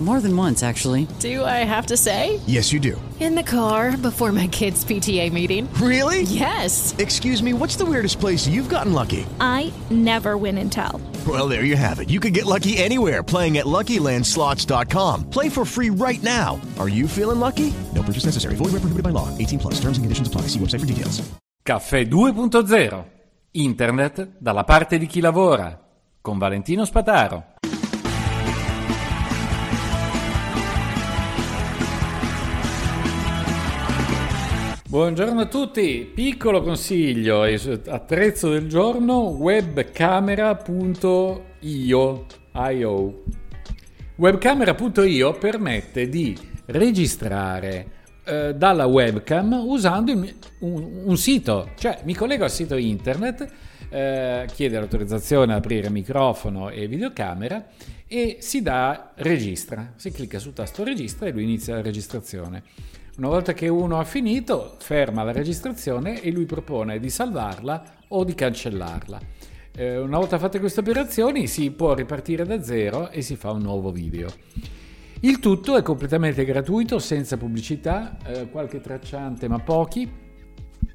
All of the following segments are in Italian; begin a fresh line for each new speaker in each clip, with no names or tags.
More than once, actually.
Do I have to say?
Yes, you do.
In the car before my kids' PTA meeting.
Really?
Yes.
Excuse me, what's the weirdest place you've gotten lucky?
I never win and tell.
Well, there you have it. You can get lucky anywhere playing at LuckyLandSlots.com. Play for free right now. Are you feeling lucky? No purchase necessary. Void where prohibited by law. 18 plus. Terms and conditions apply. See website for details.
Caffè 2.0. Internet dalla parte di chi lavora. Con Valentino Spataro. Buongiorno a tutti, piccolo consiglio, attrezzo del giorno webcamera.io IO. Webcamera.io permette di registrare eh, dalla webcam usando un, un, un, sito, cioè mi collego al sito internet, eh, chiede l'autorizzazione ad aprire microfono e videocamera e si dà registra, si clicca sul tasto registra e lui inizia la registrazione. Una volta che uno ha finito, ferma la registrazione e lui propone di salvarla o di cancellarla. Eh, una volta fatte queste operazioni si può ripartire da zero e si fa un nuovo video. Il tutto è completamente gratuito, senza pubblicità, eh, qualche tracciante ma pochi,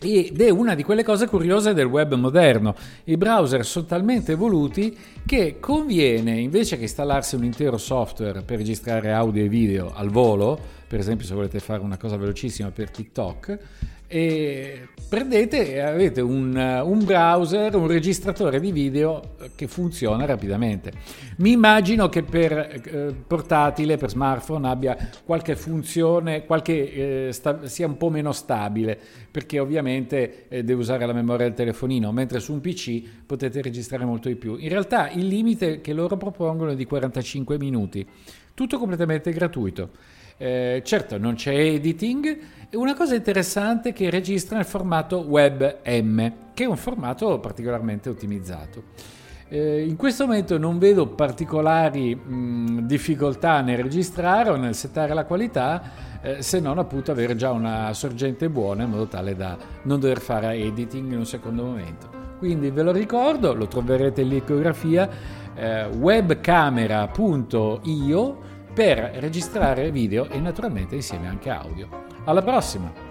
ed è una di quelle cose curiose del web moderno. I browser sono talmente evoluti che conviene, invece che installarsi un intero software per registrare audio e video al volo, per esempio se volete fare una cosa velocissima per TikTok, e prendete e avete un, un, browser, un registratore di video che funziona rapidamente. Mi immagino che per eh, portatile, per smartphone abbia qualche funzione, qualche, eh, sta, sia un po' meno stabile, perché ovviamente eh, deve usare la memoria del telefonino, mentre su un PC potete registrare molto di più. In realtà il limite che loro propongono è di 45 minuti, tutto completamente gratuito. Eh, certo, non c'è editing. Una cosa interessante è che registra nel formato WebM, che è un formato particolarmente ottimizzato. Eh, in questo momento non vedo particolari mh, difficoltà nel registrare o nel settare la qualità, eh, se non appunto avere già una sorgente buona in modo tale da non dover fare editing in un secondo momento. Quindi ve lo ricordo, lo troverete in litografia eh, webcamera.io per registrare video e naturalmente insieme anche audio. Alla prossima!